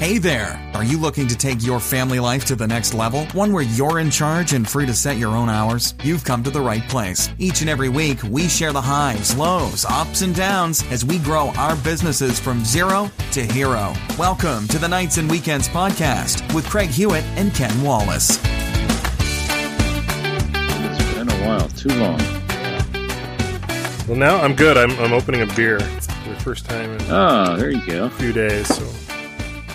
Hey there! Are you looking to take your family life to the next level? One where you're in charge and free to set your own hours? You've come to the right place. Each and every week, we share the highs, lows, ups, and downs as we grow our businesses from zero to hero. Welcome to the Nights and Weekends podcast with Craig Hewitt and Ken Wallace. It's been a while, too long. Well, now I'm good. I'm, I'm opening a beer for the first time in Ah, there you go. a few days, so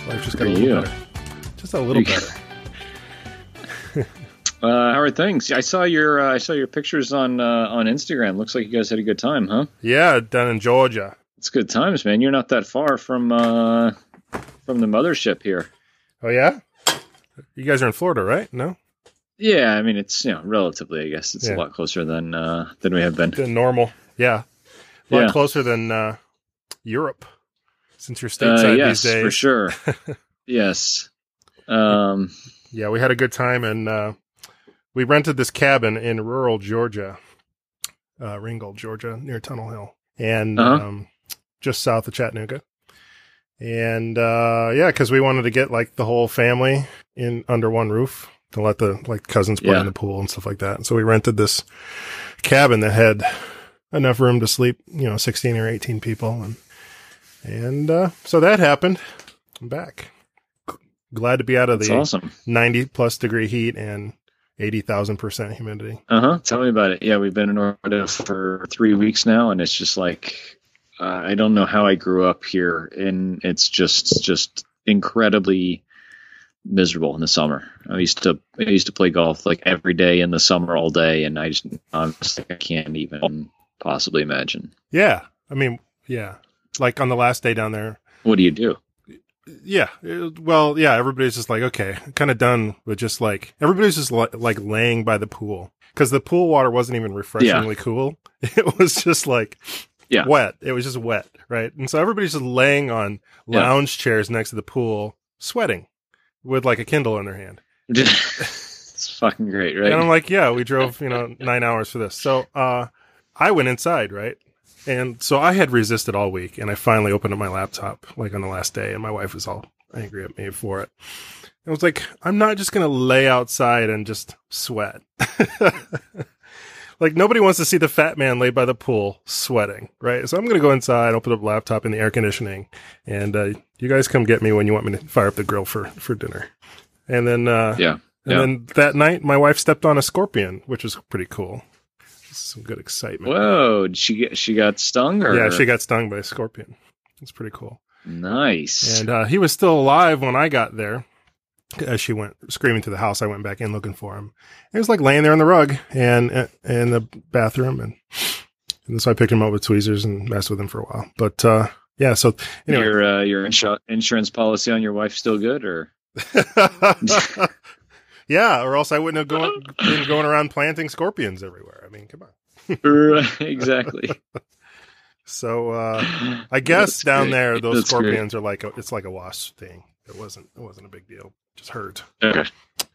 life just got a Good little better. Just a little better. Uh, how are things? I saw your uh, I saw your pictures on uh, on Instagram. Looks like you guys had a good time, huh? Yeah, down in Georgia. It's good times, man. You're not that far from uh, from the mothership here. Oh yeah, you guys are in Florida, right? No, Yeah, I mean it's you know relatively. I guess it's Yeah. a lot closer than uh, than we have been. the normal. Yeah, a lot Yeah. closer than uh, Europe, since you're Uh, stateside yes, these days. for sure. yes. Um, Yeah, we had a good time, and uh, we rented this cabin in rural Georgia, uh, Ringgold, Georgia, near Tunnel Hill, and Uh-huh. um, just south of Chattanooga. And uh, yeah, because we wanted to get like the whole family in under one roof to let the like cousins play Yeah. in the pool and stuff like that. So we rented this cabin that had enough room to sleep, you know, sixteen or eighteen people, and and uh, so that happened. I'm back. Glad to be out of that's the awesome. 90 plus degree heat and 80,000% humidity. Uh huh. Tell me about it. Yeah, we've been in Orlando for three weeks now, and it's just like uh, I don't know how I grew up here, and it's just just incredibly miserable in the summer. I used to I used to play golf like every day in the summer, all day, and I just like I can't even possibly imagine. Yeah. I mean, yeah. Like on the last day down there. What do you do? Yeah. it- well, yeah, everybody's just like, okay, kind of done with just like, everybody's just li- like laying by the pool because the pool water wasn't even refreshingly cool. It was just like Yeah. wet. It was just wet. Right. And so everybody's just laying on Yeah. lounge chairs next to the pool, sweating with like a Kindle in their hand. it's fucking great, right? And I'm like, yeah, we drove, you know, nine hours for this. So uh, I went inside, right? And so I had resisted all week, and I finally opened up my laptop like on the last day, and my wife was all angry at me for it. I was like, I'm not just gonna lay outside and just sweat. like nobody wants to see the fat man laid by the pool sweating, right? So I'm gonna go inside, open up laptop in the air conditioning, and uh, you guys come get me when you want me to fire up the grill for for dinner. And then uh, yeah. and Yeah. then that night, my wife stepped on a scorpion, which was pretty cool. Some good excitement. Whoa! Did she get she got stung? Or? Yeah, she got stung by a scorpion. It's pretty cool. nice. And uh, he was still alive when I got there. As she went screaming to the house, I went back in looking for him. He was like laying there on the rug and uh, in the bathroom, and and so I picked him up with tweezers and messed with him for a while. But uh, yeah, so anyway, Your uh, your insu- insurance policy on your wife still good or? yeah, or else I wouldn't have gone, been going around planting scorpions everywhere. I mean, come on. right, exactly. So uh, I guess That's down great. there, those That's great. scorpions are like a, it's like a wasp thing. It wasn't it wasn't a big deal, just hurt. Okay.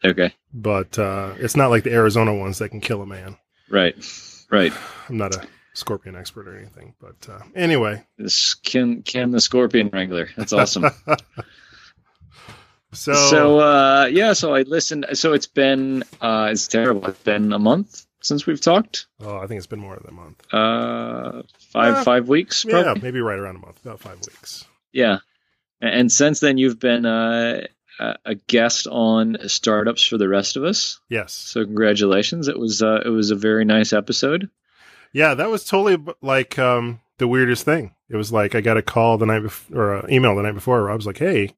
Okay. But uh, it's not like the Arizona ones that can kill a man. Right. Right. I'm not a scorpion expert or anything, but uh, anyway. This Ken Ken the Scorpion Wrangler. That's awesome. so, so uh, yeah, so I listened. So it's been uh, it's terrible. It's been a month since we've talked. oh, I think it's been more than a month. Uh, five Uh, five weeks. Yeah, maybe right around a month, about five weeks. Yeah. And since then, you've been uh, a a guest on startups for the rest of us. Yes. So congratulations. It was uh, it was a very nice episode. Yeah, that was totally like um, the weirdest thing. It was like I got a call the night before, or an email the night before. Was like, "Hey,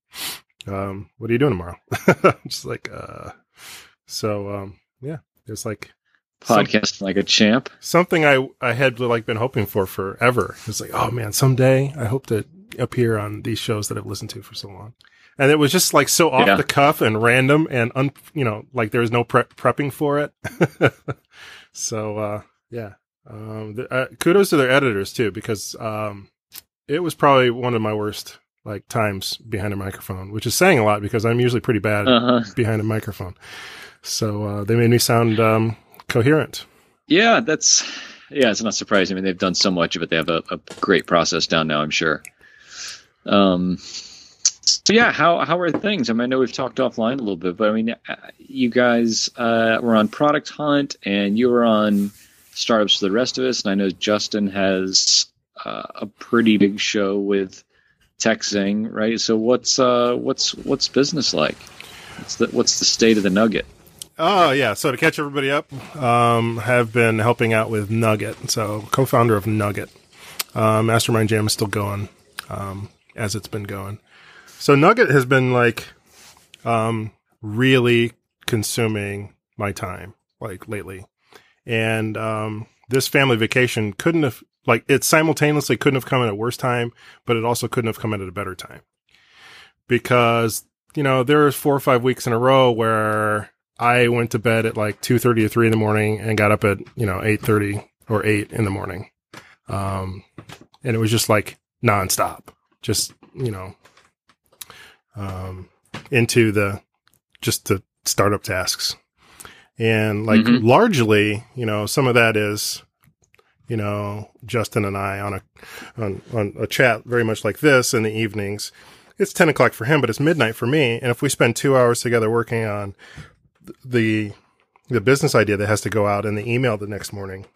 um, what are you doing tomorrow?" Just like, uh, so um, yeah, it's like some- Podcast like a champ. something I I had like been hoping for forever. It's like, oh man, someday I hope to appear on these shows that I've listened to for so long. And it was just like so off Yeah. the cuff and random and un, you know, like there was no prep prepping for it. so uh yeah. Um the, uh, kudos to their editors too because um it was probably one of my worst like times behind a microphone, which is saying a lot because I'm usually pretty bad Uh huh. behind a microphone. So uh they made me sound um coherent. Yeah, that's yeah. It's not surprising. I mean, they've done so much of it. They have a, a great process down now. I'm sure. Um, so yeah, how how are things? I mean, I know we've talked offline a little bit, but I mean, uh, you guys uh, were on Product Hunt, and you were on Startups for the Rest of Us, and I know Justin has uh, a pretty big show with TechZing, right? So what's uh, what's what's business like? What's the what's the state of the Nugget? Oh yeah. So to catch everybody up, um, have been helping out with Nugget. So co-founder of Nugget. Uh, Mastermind Jam is still going um, as it's been going. So Nugget has been like um, really consuming my time like lately, and um, this family vacation couldn't have like it simultaneously couldn't have come at a worse time, but it also couldn't have come at a better time. Because you know there's four or five weeks in a row where I went to bed at like two thirty or three in the morning and got up at you know eight thirty or eight in the morning, um, and it was just like nonstop, just you know, um, into the just the startup tasks, and like Mhm. largely, you know, some of that is, you know, Justin and I on a on on a chat very much like this in the evenings. It's ten o'clock for him, but it's midnight for me, and if we spend two hours together working on the the business idea that has to go out in the email the next morning.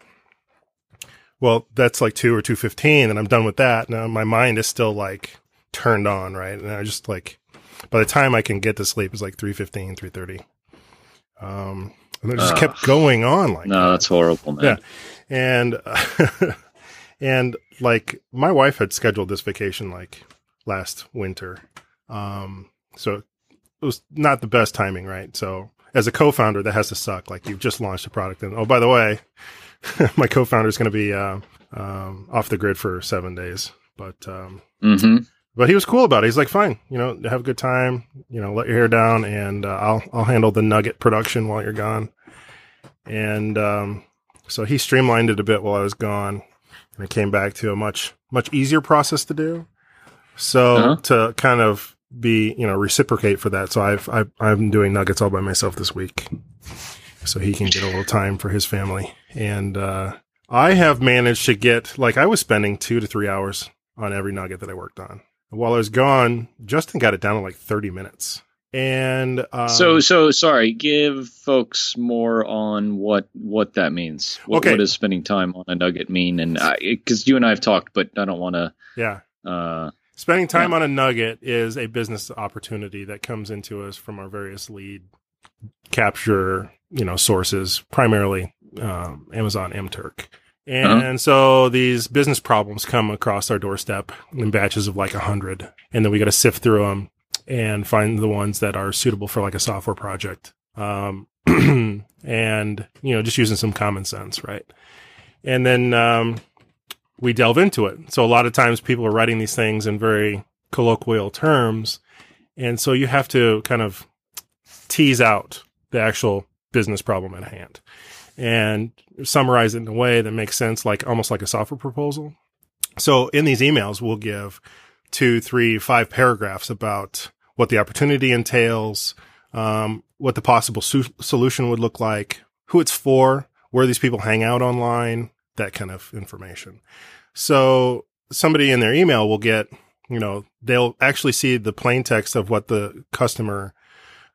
Well, that's like two or two fifteen, and I'm done with that. Now my mind is still like turned on, right? And I just like by the time I can get to sleep is like 3.15, 3.30. Um, and it just Ugh. kept going on like No, that's horrible, man. Yeah. and and like my wife had scheduled this vacation like last winter um so it was not the best timing right so as a co-founder that has to suck like you've just launched a product and oh by the way my co-founder is going to be uh, um, off the grid for seven days but um hmm but he was cool about it. He's like, fine, you know, have a good time, you know, let your hair down, and uh, I'll I'll handle the nugget production while you're gone. And um, so he streamlined it a bit while I was gone, and it came back to a much much easier process to do. So Uh-huh. to kind of be you know reciprocate for that, so I've, I've I'm doing nuggets all by myself this week, so he can get a little time for his family. And uh, I have managed to get like I was spending two to three hours on every nugget that I worked on. While I was gone, Justin got it down in like 30 minutes. And um, so so sorry. Give folks more on what what that means. What, Okay. what does spending time on a nugget mean? And because you and I have talked, but I don't want to. yeah, Uh, spending time on a nugget is a business opportunity that comes into us from our various lead capture, you know, sources, primarily um, Amazon MTurk. And so these business problems come across our doorstep in batches of like a hundred, and then we got to sift through them and find the ones that are suitable for like a software project. Um, and you know, just using some common sense, right? And then um, we delve into it. So a lot of times people are writing these things in very colloquial terms, and so you have to kind of tease out the actual business problem at hand and summarize it in a way that makes sense, like almost like a software proposal. So in these emails, we'll give two, three, five paragraphs about what the opportunity entails, um, what the possible su- solution would look like, who it's for, where these people hang out online, that kind of information. So somebody in their email will get, you know, they'll actually see the plain text of what the customer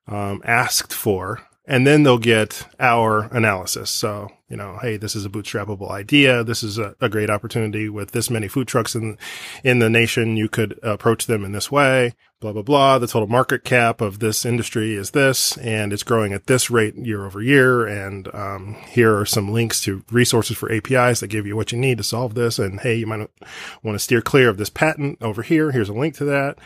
um, asked for, and then they'll get our analysis. So, you know, hey, this is a bootstrappable idea. This is a, a great opportunity with this many food trucks in in the nation. You could approach them in this way. Blah blah blah. The total market cap of this industry is this, and it's growing at this rate year over year. And um, here are some links to resources for APIs that give you what you need to solve this. And hey, you might want to steer clear of this patent over here. Here's a link to that.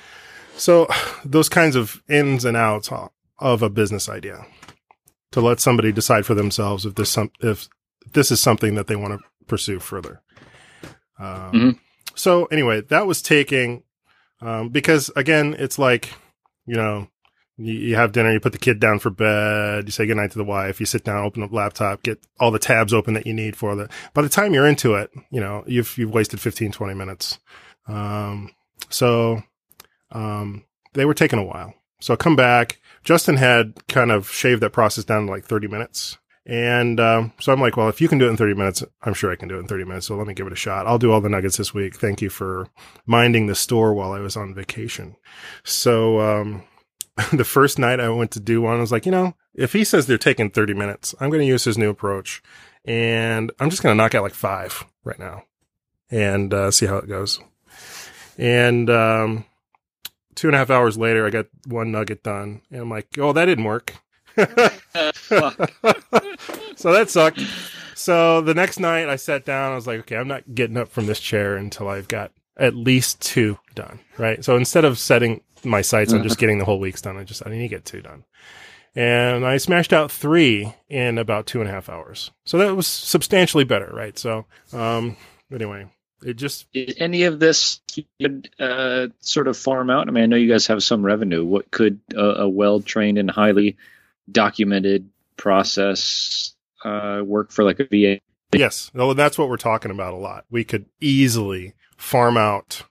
So those kinds of ins and outs of a business idea to let somebody decide for themselves if this some if this is something that they want to pursue further. Um, Mhm. So anyway, that was taking um, because again, it's like you know you, you have dinner, you put the kid down for bed, you say goodnight to the wife, you sit down, open up laptop, get all the tabs open that you need for the. By the time you're into it, you know you've you've wasted 15, 20 minutes. Um, so um, they were taking a while. So I come back. Justin had kind of shaved that process down to like 30 minutes. And um, so I'm like, well, if you can do it in 30 minutes, I'm sure I can do it in 30 minutes. So let me give it a shot. I'll do all the nuggets this week. Thank you for minding the store while I was on vacation. So um, the first night I went to do one, I was like, you know, if he says they're taking 30 minutes, I'm going to use his new approach. And I'm just going to knock out like five right now and uh, see how it goes. And um, two and a half hours later, I got one nugget done. And I'm like, oh, that didn't work. so that sucked. So the next night I sat down. I was like, okay, I'm not getting up from this chair until I've got at least two done. Right. So instead of setting my sights on just getting the whole week's done, I just, I need to get two done. And I smashed out three in about two and a half hours. So that was substantially better. Right. So, um, anyway, it just Is any of this you could uh, sort of farm out? I mean, I know you guys have some revenue. What could a, a well trained and highly documented process uh, work for like a VA? Yes, well, that's what we're talking about a lot. We could easily farm out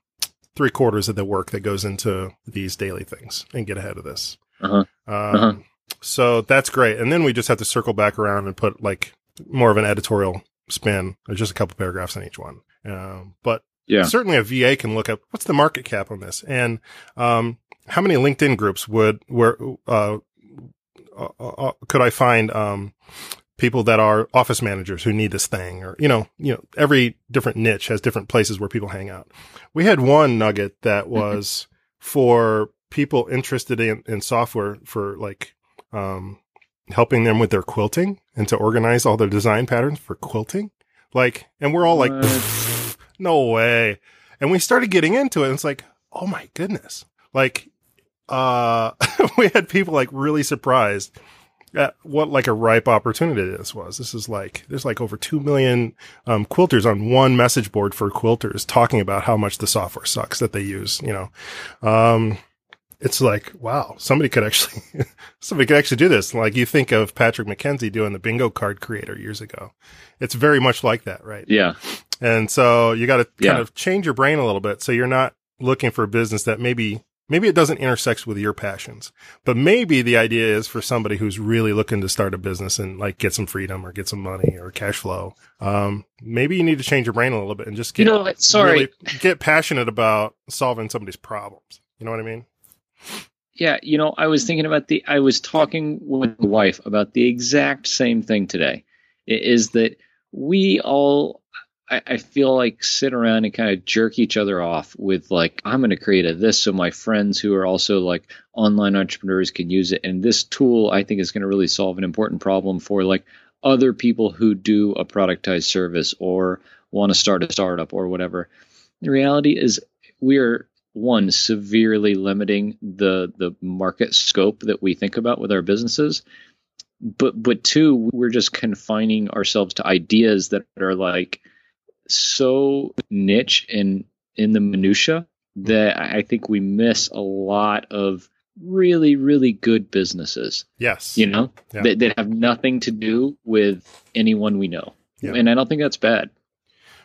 three quarters of the work that goes into these daily things and get ahead of this. Uh-huh. Um, Uh-huh. So that's great. And then we just have to circle back around and put like more of an editorial spin. There's just a couple paragraphs on each one. Um, but Yeah. certainly a VA can look up what's the market cap on this and um, how many LinkedIn groups would where uh, uh, uh, could I find um, people that are office managers who need this thing or you know you know every different niche has different places where people hang out. We had one nugget that was for people interested in, in software for like um, helping them with their quilting and to organize all their design patterns for quilting. Like, and we're all like, no way. And we started getting into it. And it's like, oh my goodness. Like, uh, we had people like really surprised at what like a ripe opportunity this was. This is like, there's like over 2 million, um, quilters on one message board for quilters talking about how much the software sucks that they use, you know. Um, it's like, wow, somebody could actually, somebody could actually do this. Like you think of Patrick McKenzie doing the bingo card creator years ago. It's very much like that, right? Yeah. And so you got to kind Yeah. of change your brain a little bit. So you're not looking for a business that maybe, maybe it doesn't intersect with your passions, but maybe the idea is for somebody who's really looking to start a business and like get some freedom or get some money or cash flow. Um, maybe you need to change your brain a little bit and just You get, know, sorry. really get passionate about solving somebody's problems. You know what I mean? Yeah, you know, I was thinking about the. I was talking with my wife about the exact same thing today. i- Is that we all, I, I feel like, sit around and kind of jerk each other off with like, I'm going to create a this so my friends who are also like online entrepreneurs can use it, and this tool I think is going to really solve an important problem for like other people who do a productized service or want to start a startup or whatever. The reality is, we're one severely limiting the the market scope that we think about with our businesses but but two we're just confining ourselves to ideas that are like so niche and in the minutia that I I think we miss a lot of really really good businesses Yes. you know Yeah. that, that have nothing to do with anyone we know Yeah. and I don't think that's bad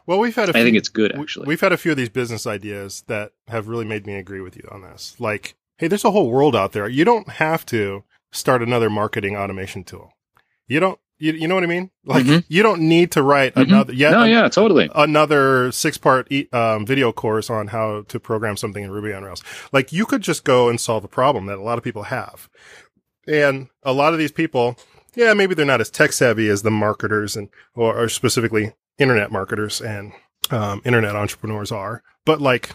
Well, we've had a I few, think it's good actually We've had a few of these business ideas that have really made me agree with you on this. Like, hey, there's a whole world out there. You don't have to start another marketing automation tool. You don't, you, you know what I mean? Like, Mhm. you don't need to write Mhm. another, yet no an- yeah totally another six part e- um, video course on how to program something in Ruby on Rails. Like, you could just go and solve a problem that a lot of people have. And a lot of these people, yeah, maybe they're not as tech savvy as the marketers and, or, or specifically internet marketers and, um, internet entrepreneurs are. But like,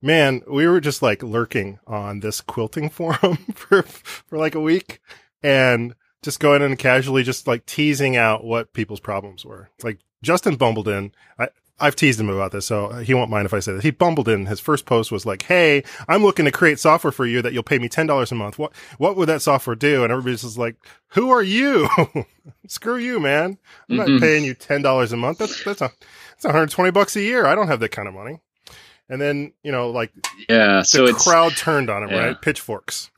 man, we were just like lurking on this quilting forum for, for like a week and just going in and casually just like teasing out what people's problems were. Like Justin bumbled in. I, I've teased him about this, so he won't mind if I say this. He bumbled in. His first post was like, "Hey, I'm looking to create software for you that you'll pay me ten dollars a month. What what would that software do?" And everybody's just like, "Who are you? Screw you, man! I'm not Mhm. paying you ten dollars a month. That's that's a that's 120 bucks a year. I don't have that kind of money." And then you know, like yeah so the crowd turned on him, Yeah. right? Pitchforks.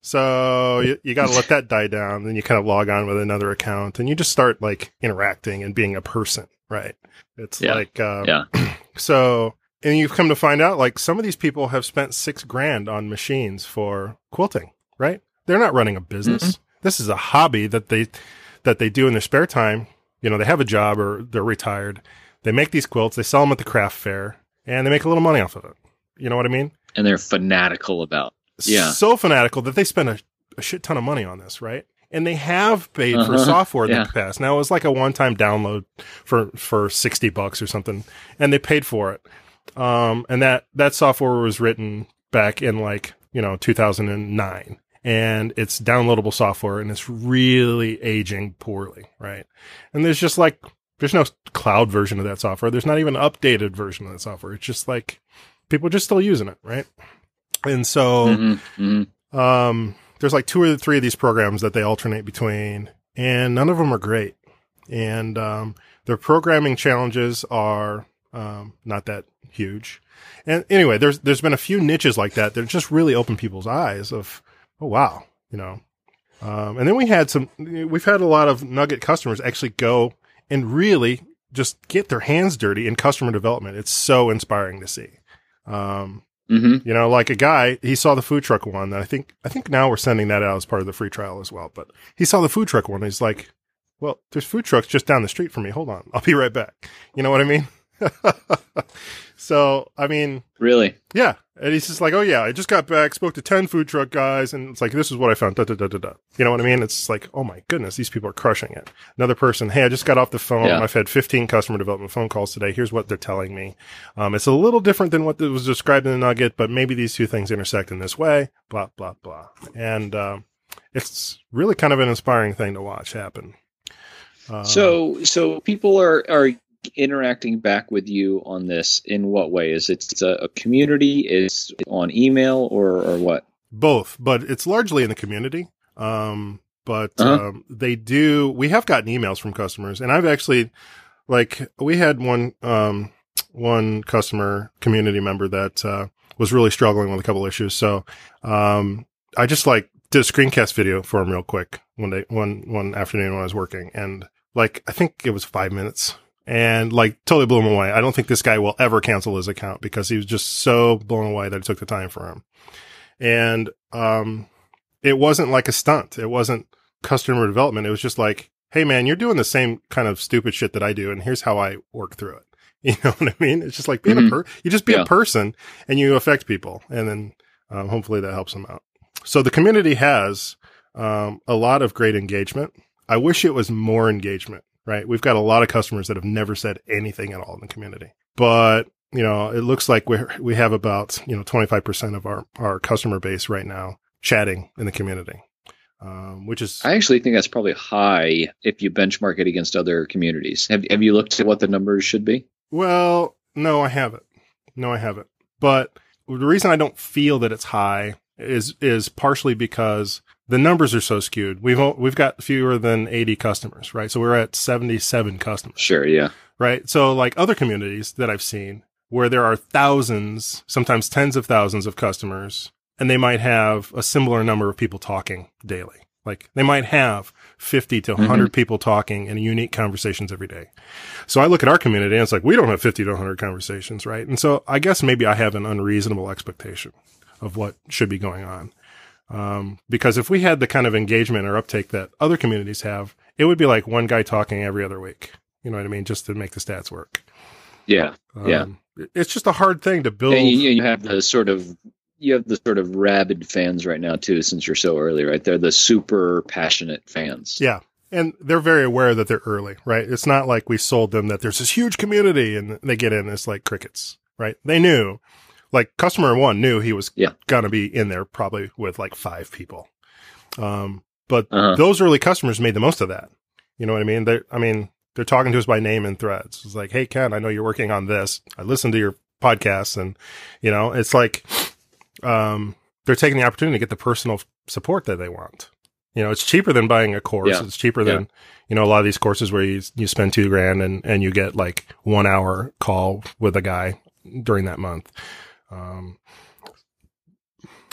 So you, you got to let that die down. Then you kind of log on with another account and you just start like interacting and being a person, right? It's Yeah. like, um, yeah so, and you've come to find out like some of these people have spent six grand on machines for quilting, right? They're not running a business. Mm-hmm. This is a hobby that they, that they do in their spare time. You know, they have a job or they're retired. They make these quilts, they sell them at the craft fair, and they make a little money off of it. You know what I mean? And they're fanatical about. Yeah. So fanatical that they spend a, a shit ton of money on this, right? And they have paid for Uh-huh. software in the past. Now it was like a one-time download for for sixty bucks or something, and they paid for it. Um, and that that software was written back in like you know 2009, and it's downloadable software, and it's really aging poorly, right? And there's just like there's no cloud version of that software. There's not even an updated version of that software. It's just like people are just still using it, right? And so Mhm, mhm. um, there's like two or three of these programs that they alternate between, and none of them are great. And um, their programming challenges are um, not that huge. And anyway, there's there's been a few niches like that that just really open people's eyes of, oh wow, you know. Um, and then we had some, we've had a lot of Nugget customers actually go and really just get their hands dirty in customer development. It's so inspiring to see. Um, Mhm. you know, like a guy, he saw the food truck one. I think, I think now we're sending that out as part of the free trial as well. But he saw the food truck one. He's like, well, there's food trucks just down the street from me. Hold on. I'll be right back. You know what I mean? so, I mean, Really? yeah. And he's just like, oh yeah, I just got back, spoke to 10 food truck guys. And it's like, this is what I found. Da, da, da, da, da. You know what I mean? It's like, oh my goodness, these people are crushing it. Another person, hey, I just got off the phone. Yeah. I've had 15 customer development phone calls today. Here's what they're telling me. Um, it's a little different than what was described in the nugget, but maybe these two things intersect in this way, blah, blah, blah. And, um, it's really kind of an inspiring thing to watch happen. Uh, So, so people are are interacting back with you on this in what way? Is it a, a community? Is it on email or or what? both, but it's largely in the community. Um, but Uh-huh. um, they do. We have gotten emails from customers, and I've actually, like, we had one um, one customer community member that uh, was really struggling with a couple issues. So um, I just like did a screencast video for him real quick one day, one one afternoon when I was working, and like I think it was five minutes. And like totally blew him away. I don't think this guy will ever cancel his account because he was just so blown away that it took the time for him and um, it wasn't like a stunt. It wasn't customer development. It was just like, hey man, you're doing the same kind of stupid shit that I do, and here's how I work through it. You know what I mean? It's just like being a Mhm. per. You just be Yeah. a person, and you affect people, and then um, hopefully that helps them out. So the community has um, a lot of great engagement. I wish it was more engagement. Right? We've got a lot of customers that have never said anything at all in the community, but you know, it looks like we we have about you know twenty five percent of our our customer base right now chatting in the community, um, which is I actually think that's probably high if you benchmark it against other communities. Have Have you looked at what the numbers should be? well, no, I haven't, no, I haven't. But the reason I don't feel that it's high is is partially because the numbers are so skewed. We've we've got fewer than eighty customers, right? So we're at seventy seven customers. Sure. Yeah. right? So like other communities that I've seen where there are thousands, sometimes tens of thousands of customers, and they might have a similar number of people talking daily. Like they might have 50 to mm-hmm. 100 people talking in unique conversations every day. So I look at our community and it's like, we don't have 50 to 100 conversations, right? And so I guess maybe I have an unreasonable expectation of what should be going on. Um, because if we had the kind of engagement or uptake that other communities have, it would be like one guy talking every other week. You know what I mean? Just to make the stats work. Yeah. Yeah. Um, It's just a hard thing to build. And you, you have the sort of you have the sort of rabid fans right now too, since you're so early, right? They're the super passionate fans. Yeah. And they're very aware that they're early, right? It's not like we sold them that there's this huge community and they get in, it's like crickets, right? They knew, like customer one knew he was Yeah. to be in there probably with like five people. Um, but Uh-huh. those early customers made the most of that. You know what I mean? They're, I mean, they're talking to us by name in threads. It's like, Hey, Ken, I know you're working on this. I listened to your podcast and, you know, it's like, um, they're taking the opportunity to get the personal support that they want. You know, it's cheaper than buying a course. Yeah. It's cheaper Yeah. than, you know, a lot of these courses where you, you spend two grand and, and you get like one hour call with a guy during that month. Um,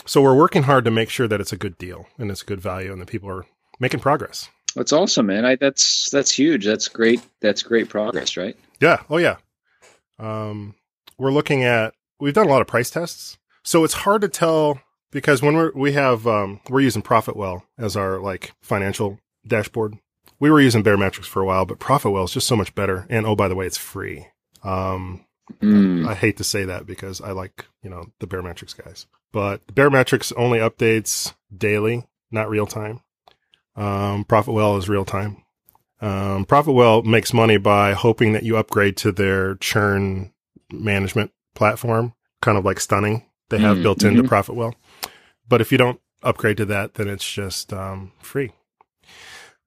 so we're working hard to make sure that it's a good deal and it's a good value and that people are making progress. That's awesome, man. I, that's that's huge. That's great. That's great progress, right? Yeah. Oh, yeah. Um, we're looking at, we've done a lot of price tests. So it's hard to tell because when we're, we have, um, we're using ProfitWell as our like financial dashboard. we were using Baremetrics for a while, but Profitwell is just so much better. And oh, by the way, it's free. Um, Mm. I hate to say that because I like, you know, the Baremetrics guys, but Baremetrics only updates daily, not real time. Um, Profitwell is real time. Um, Profitwell makes money by hoping that you upgrade to their churn management platform, kind of like stunning they have Mm, built into mhm. Profitwell. But if you don't upgrade to that, then it's just, um, free.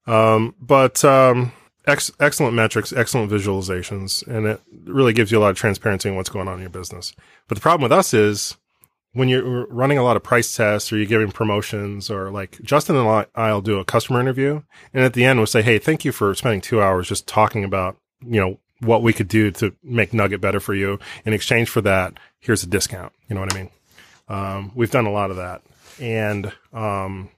Um, but, um, ex- excellent metrics, excellent visualizations, and it really gives you a lot of transparency in what's going on in your business. But the problem with us is when you're running a lot of price tests or you're giving promotions or like Justin and I'll do a customer interview and at the end we'll say, Hey, thank you for spending two hours just talking about, you know, what we could do to make Nugget better for you. In exchange for that, here's a discount. You know what I mean? Um, we've done a lot of that. And, um,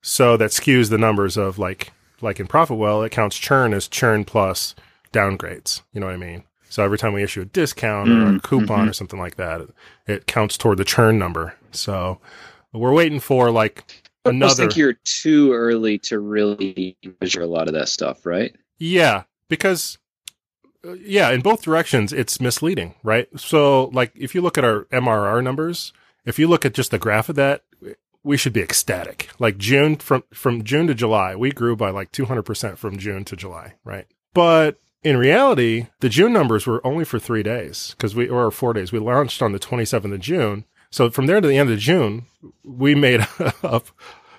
so that skews the numbers of like, like in Profitwell, it counts churn as churn plus downgrades. You know what I mean? So every time we issue a discount or a Mm, coupon mhm. or something like that, it, it counts toward the churn number. So we're waiting for like another. I think you're too early to really measure a lot of that stuff, right? Yeah, because uh, yeah, in both directions it's misleading, right? So like if you look at our MRR numbers, if you look at just the graph of that, we should be ecstatic. Like June from from June to July, we grew by like 200% from June to July, right? But in reality, the June numbers were only for 3 days cuz we or 4 days. We launched on the 27th of June. So from there to the end of June, we made up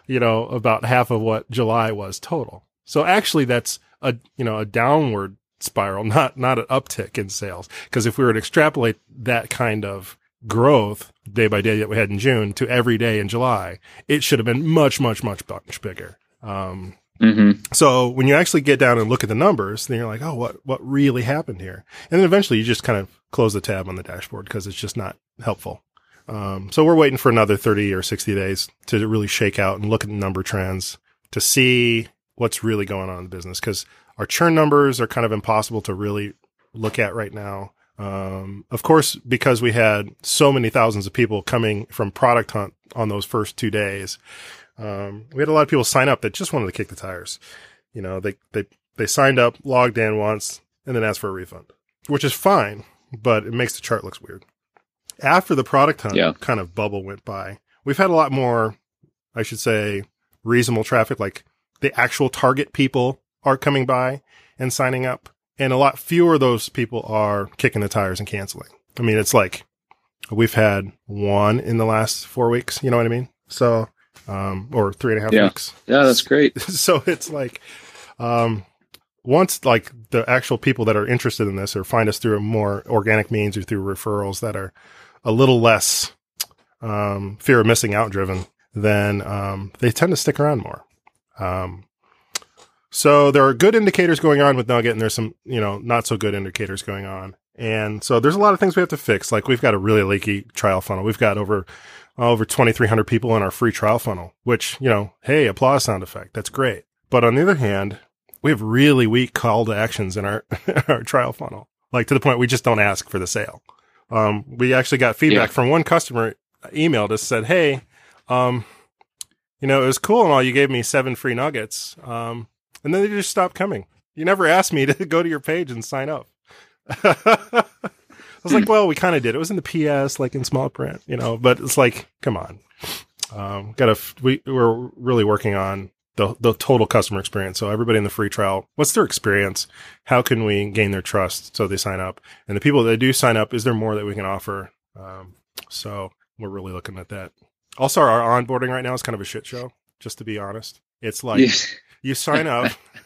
you know, about half of what July was total. So actually that's a, you know, a downward spiral, not, not an uptick in sales. Cause if we were to extrapolate that kind of growth day by day that we had in June to every day in July, it should have been much, much, much, much bigger. Um, Mm-hmm. so when you actually get down and look at the numbers, then you're like, oh, what what really happened here? And then eventually you just kind of close the tab on the dashboard because it's just not helpful. Um, so we're waiting for another 30 or 60 days to really shake out and look at the number trends to see what's really going on in the business because our churn numbers are kind of impossible to really look at right now. Um, of course, because we had so many thousands of people coming from product hunt on those first two days, um, we had a lot of people sign up that just wanted to kick the tires. You know, they, they, they signed up, logged in once, and then asked for a refund, which is fine, but it makes the chart looks weird. After the product hunt Yeah. kind of bubble went by, we've had a lot more, I should say, reasonable traffic, like the actual target people are coming by and signing up. And a lot fewer of those people are kicking the tires and canceling. I mean, it's like we've had one in the last four weeks. You know what I mean? So, um, or three and a half Yeah. weeks. Yeah, that's great. so it's like, um, once like the actual people that are interested in this or find us through a more organic means or through referrals that are a little less, um, fear of missing out driven, then, um, they tend to stick around more. Um, so there are good indicators going on with Nugget and there's some, you know, not so good indicators going on. And so there's a lot of things we have to fix. Like we've got a really leaky trial funnel. We've got over, over 2,300 people in our free trial funnel, which, you know, hey, applause sound effect. That's great. But on the other hand, we have really weak call to actions in our, our trial funnel, like to the point we just don't ask for the sale. Um, we actually got feedback Yeah. from one customer emailed us said, Hey, um, you know, it was cool and all. You gave me seven free nuggets. Um, and then they just stopped coming. You never asked me to go to your page and sign up. I was like, well, we kind of did. It was in the PS, like in small print, you know, but it's like, come on. Um, got to, we, we're really working on the, the total customer experience. So everybody in the free trial, what's their experience? How can we gain their trust so they sign up? And the people that do sign up, is there more that we can offer? Um, so we're really looking at that. Also, our onboarding right now is kind of a shit show, just to be honest. It's like. You sign up.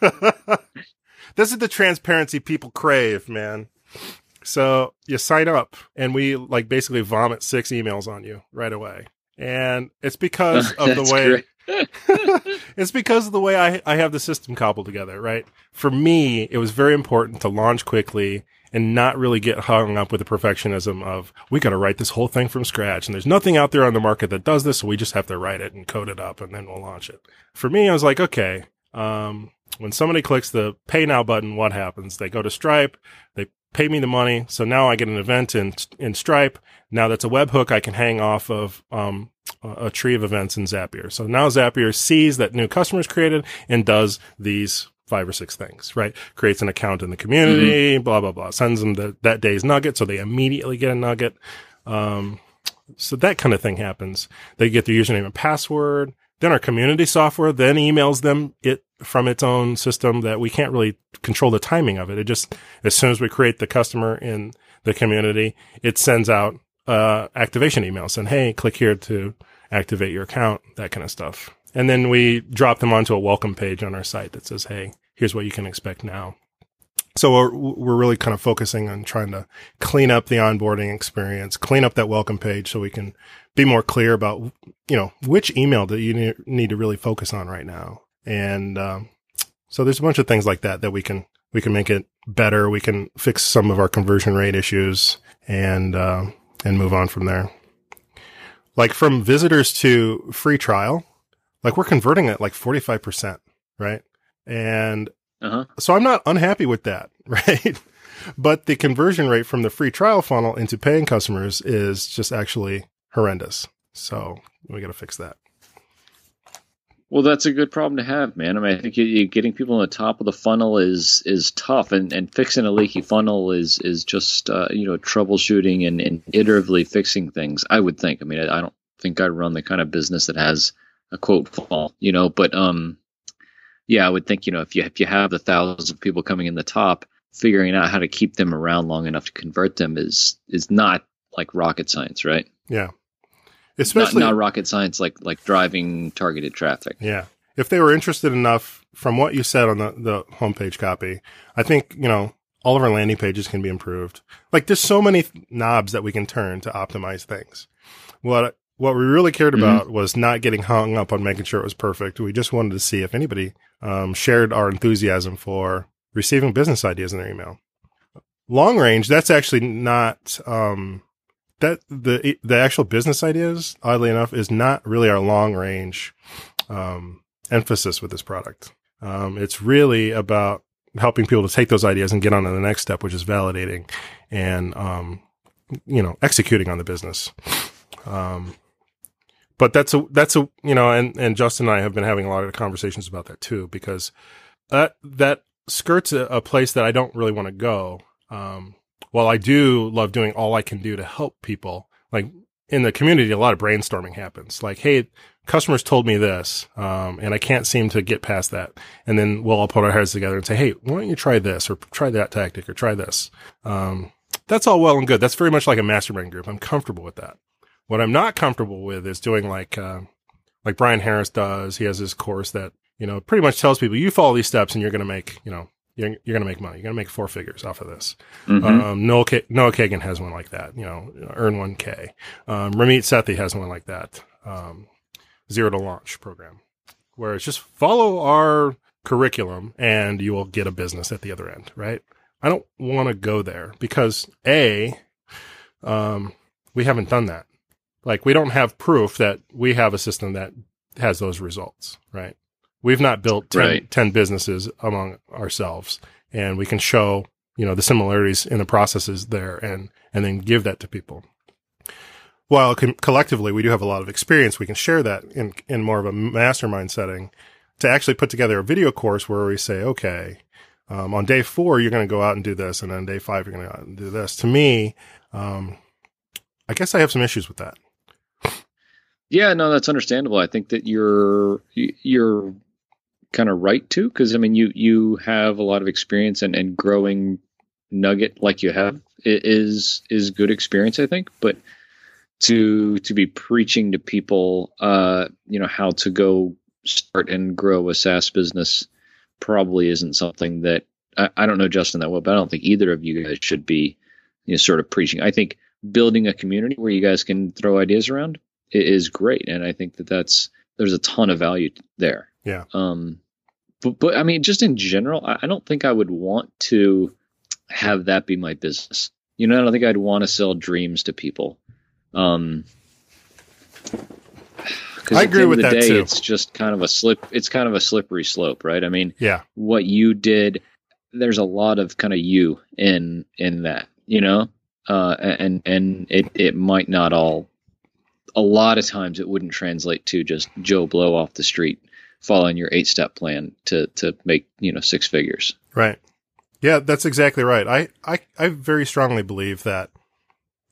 this is the transparency people crave, man. So you sign up and we like basically vomit six emails on you right away. And it's because of the way it's because of the way I, I have the system cobbled together, right? For me, it was very important to launch quickly and not really get hung up with the perfectionism of we got to write this whole thing from scratch and there's nothing out there on the market that does this, so we just have to write it and code it up and then we'll launch it. For me, I was like, okay, um, when somebody clicks the pay now button, what happens? They go to Stripe, they pay me the money, so now I get an event in in Stripe. Now that's a webhook I can hang off of um, a tree of events in Zapier. So now Zapier sees that new customers created and does these five or six things, right? Creates an account in the community, mm-hmm. blah, blah, blah. Sends them the, that day's nugget. So they immediately get a nugget. Um, so that kind of thing happens. They get their username and password. Then our community software then emails them it from its own system that we can't really control the timing of it. It just, as soon as we create the customer in the community, it sends out, uh, activation emails and, Hey, click here to activate your account, that kind of stuff. And then we drop them onto a welcome page on our site that says, Hey, here's what you can expect now. So we're, we're really kind of focusing on trying to clean up the onboarding experience, clean up that welcome page so we can be more clear about, you know, which email that you need to really focus on right now. And, um, so there's a bunch of things like that that we can, we can make it better. We can fix some of our conversion rate issues and, uh, and move on from there. Like from visitors to free trial, like we're converting at like 45%, right? And uh-huh. so I'm not unhappy with that, right? but the conversion rate from the free trial funnel into paying customers is just actually horrendous. So we got to fix that. Well, that's a good problem to have, man. I mean, I think you, you, getting people on the top of the funnel is is tough, and, and fixing a leaky funnel is is just uh, you know troubleshooting and, and iteratively fixing things. I would think. I mean, I, I don't think I run the kind of business that has a quote funnel, you know. But um, yeah, I would think you know if you if you have the thousands of people coming in the top, figuring out how to keep them around long enough to convert them is is not like rocket science, right? Yeah. Especially not, not rocket science like like driving targeted traffic. Yeah. If they were interested enough from what you said on the, the homepage copy, I think, you know, all of our landing pages can be improved. Like there's so many knobs that we can turn to optimize things. What what we really cared mm-hmm. about mm-hmm. was not getting hung up on making sure it was perfect. We just wanted to see if anybody um, shared our enthusiasm for receiving business ideas in their email. Long range, that's actually not um, that the the actual business ideas. Oddly enough, is not really our long range um, emphasis with this product. Um, it's really about helping people to take those ideas and get on to the next step, which is validating and um, you know executing on the business. Um, but that's a that's a you know, and and Justin and I have been having a lot of conversations about that too because that that skirts a, a place that I don't really want to go. Um, while I do love doing all I can do to help people, like in the community, a lot of brainstorming happens. Like, hey, customers told me this, um, and I can't seem to get past that. And then we'll all put our heads together and say, hey, why don't you try this or try that tactic or try this? Um, that's all well and good. That's very much like a mastermind group. I'm comfortable with that. What I'm not comfortable with is doing like, uh, like Bryan Harris does. He has this course that, you know, pretty much tells people you follow these steps and you're going to make, you know, you're, you're going to make money. You're going to make four figures off of this. Mm-hmm. Um, Noah, K- Noah Kagan has one like that, you know, earn 1K. Um, Ramit Sethi has one like that. Um, zero to launch program where it's just follow our curriculum and you will get a business at the other end, right? I don't want to go there because A, um, we haven't done that. Like we don't have proof that we have a system that has those results, right? We've not built 10, right. 10 businesses among ourselves and we can show, you know, the similarities in the processes there and, and then give that to people. While com- collectively we do have a lot of experience, we can share that in, in more of a mastermind setting to actually put together a video course where we say, okay, um, on day four, you're going to go out and do this. And on day five, you're going to go out and do this. To me, um, I guess I have some issues with that. Yeah, no, that's understandable. I think that you're you're kind of right too, because I mean, you you have a lot of experience and, and growing nugget like you have is is good experience, I think. But to to be preaching to people, uh, you know, how to go start and grow a SaaS business probably isn't something that I, I don't know Justin that well, but I don't think either of you guys should be you know sort of preaching. I think building a community where you guys can throw ideas around is great, and I think that that's there's a ton of value there. Yeah. Um, but but I mean, just in general, I, I don't think I would want to have that be my business. You know, I don't think I'd want to sell dreams to people. Um, I agree with that day, too. It's just kind of a slip. It's kind of a slippery slope, right? I mean, yeah. What you did, there's a lot of kind of you in in that, you know, uh, and and it it might not all a lot of times it wouldn't translate to just Joe Blow off the street following your eight step plan to to make you know six figures. Right. Yeah, that's exactly right. I, I, I very strongly believe that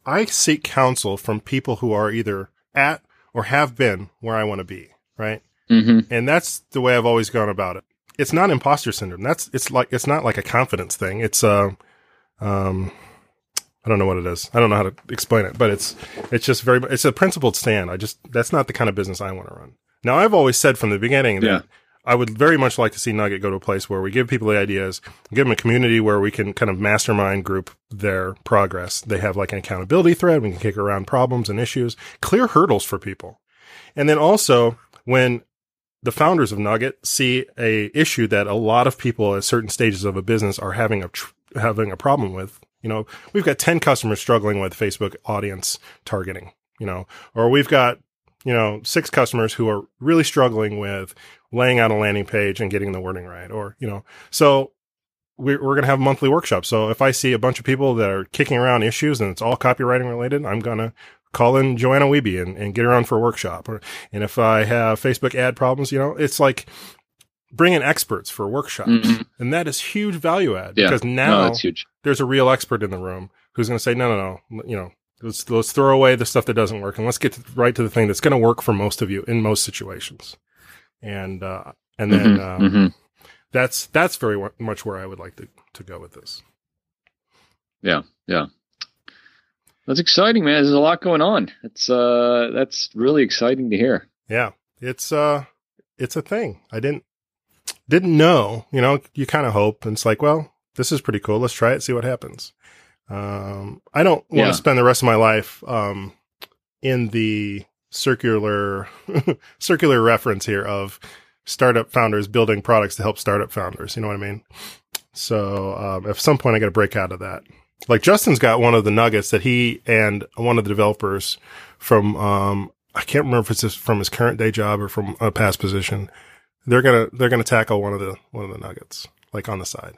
I seek counsel from people who are either at or have been where I want to be. Right. Mm-hmm. And that's the way I've always gone about it. It's not imposter syndrome. That's, it's like, it's not like a confidence thing. It's, uh, um, I don't know what it is. I don't know how to explain it, but it's, it's just very, it's a principled stand. I just, that's not the kind of business I want to run. Now, I've always said from the beginning that Yeah. I would very much like to see Nugget go to a place where we give people the ideas, give them a community where we can kind of mastermind group their progress. They have like an accountability thread. We can kick around problems and issues, clear hurdles for people. And then also when the founders of Nugget see a issue that a lot of people at certain stages of a business are having a, tr- having a problem with, you know, we've got 10 customers struggling with Facebook audience targeting, you know, or we've got, you know, six customers who are really struggling with laying out a landing page and getting the wording right. Or, you know, so we're, we're going to have monthly workshops. So if I see a bunch of people that are kicking around issues and it's all copywriting related, I'm going to call in Joanna Wiebe and, and get her on for a workshop. Or, and if I have Facebook ad problems, you know, it's like bring in experts for workshops. Mhm. And that is huge value add Yeah. because now huge. there's a real expert in the room who's going to say, no, no, no, you know, let's, let's throw away the stuff that doesn't work and let's get to, right to the thing that's going to work for most of you in most situations. And, uh, and then, Mhm, um, mhm. that's, that's very wa- much where I would like to, to go with this. Yeah, yeah. That's exciting, man. There's a lot going on. It's uh, that's really exciting to hear. Yeah. It's, uh, it's a thing. I didn't, didn't know, you know, you kind of hope and it's like, well, this is pretty cool. Let's try it, see what happens. Um, I don't want Yeah. to spend the rest of my life, um, in the circular, circular reference here of startup founders building products to help startup founders. You know what I mean? So, um, at some point I got to break out of that. Like Justin's got one of the nuggets that he and one of the developers from, um, I can't remember if it's just from his current day job or from a past position. They're gonna they're gonna tackle one of the one of the nuggets like on the side,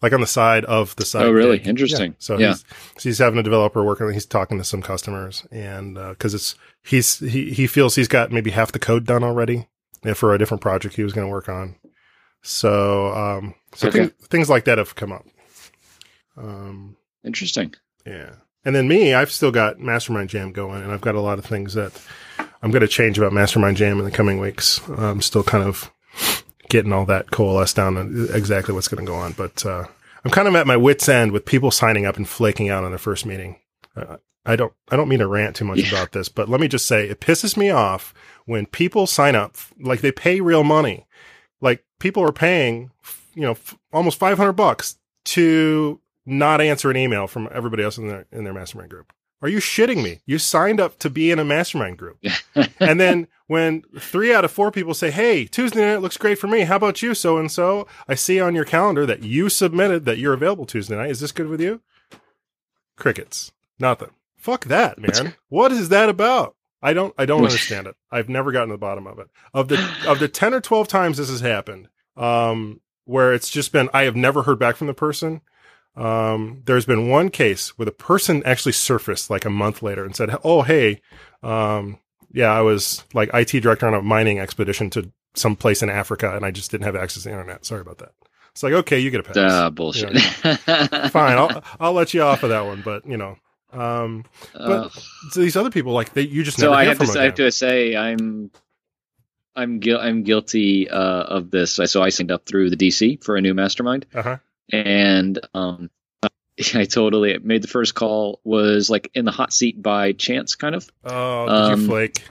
like on the side of the side. Oh, really? gig. Interesting. Yeah. So Yeah. he's so he's having a developer working. He's talking to some customers, and because it's he's he he feels he's got maybe half the code done already yeah, for a different project he was going to work on. So um so Okay. things things like that have come up. Um Interesting. yeah. And then me, I've still got Mastermind Jam going, and I've got a lot of things that I'm going to change about Mastermind Jam in the coming weeks. I'm still kind of getting all that coalesced down on exactly what's going to go on. But uh, I'm kind of at my wits' end with people signing up and flaking out on their first meeting. Uh, I don't, I don't mean to rant too much Yeah. about this, but let me just say it pisses me off when people sign up like they pay real money. Like people are paying, you know, f- almost 500 bucks to not answer an email from everybody else in their in their mastermind group. Are you shitting me? You signed up to be in a mastermind group. and then when three out of four people say, Hey, Tuesday night looks great for me. How about you, so and so? I see on your calendar that you submitted that you're available Tuesday night. Is this good with you? Crickets. Nothing. Fuck that, man. What is that about? I don't I don't understand it. I've never gotten to the bottom of it. Of the of the ten or twelve times this has happened, um, where it's just been I have never heard back from the person. Um, there's been one case where the person actually surfaced like a month later and said, "Oh, hey, um, yeah, I was like IT director on a mining expedition to some place in Africa, and I just didn't have access to the internet. Sorry about that." It's like, okay, you get a pass. Ah, bullshit. Fine, I'll I'll let you off of that one, but you know, um, Ugh. so these other people like they you just so never I have from to I have to say I'm I'm guil- I'm guilty uh, of this. So I signed up through the DC for a new mastermind, Uh-huh. and um, I totally made the first call was like in the hot seat by chance, kind of, Oh, did Um, you flake?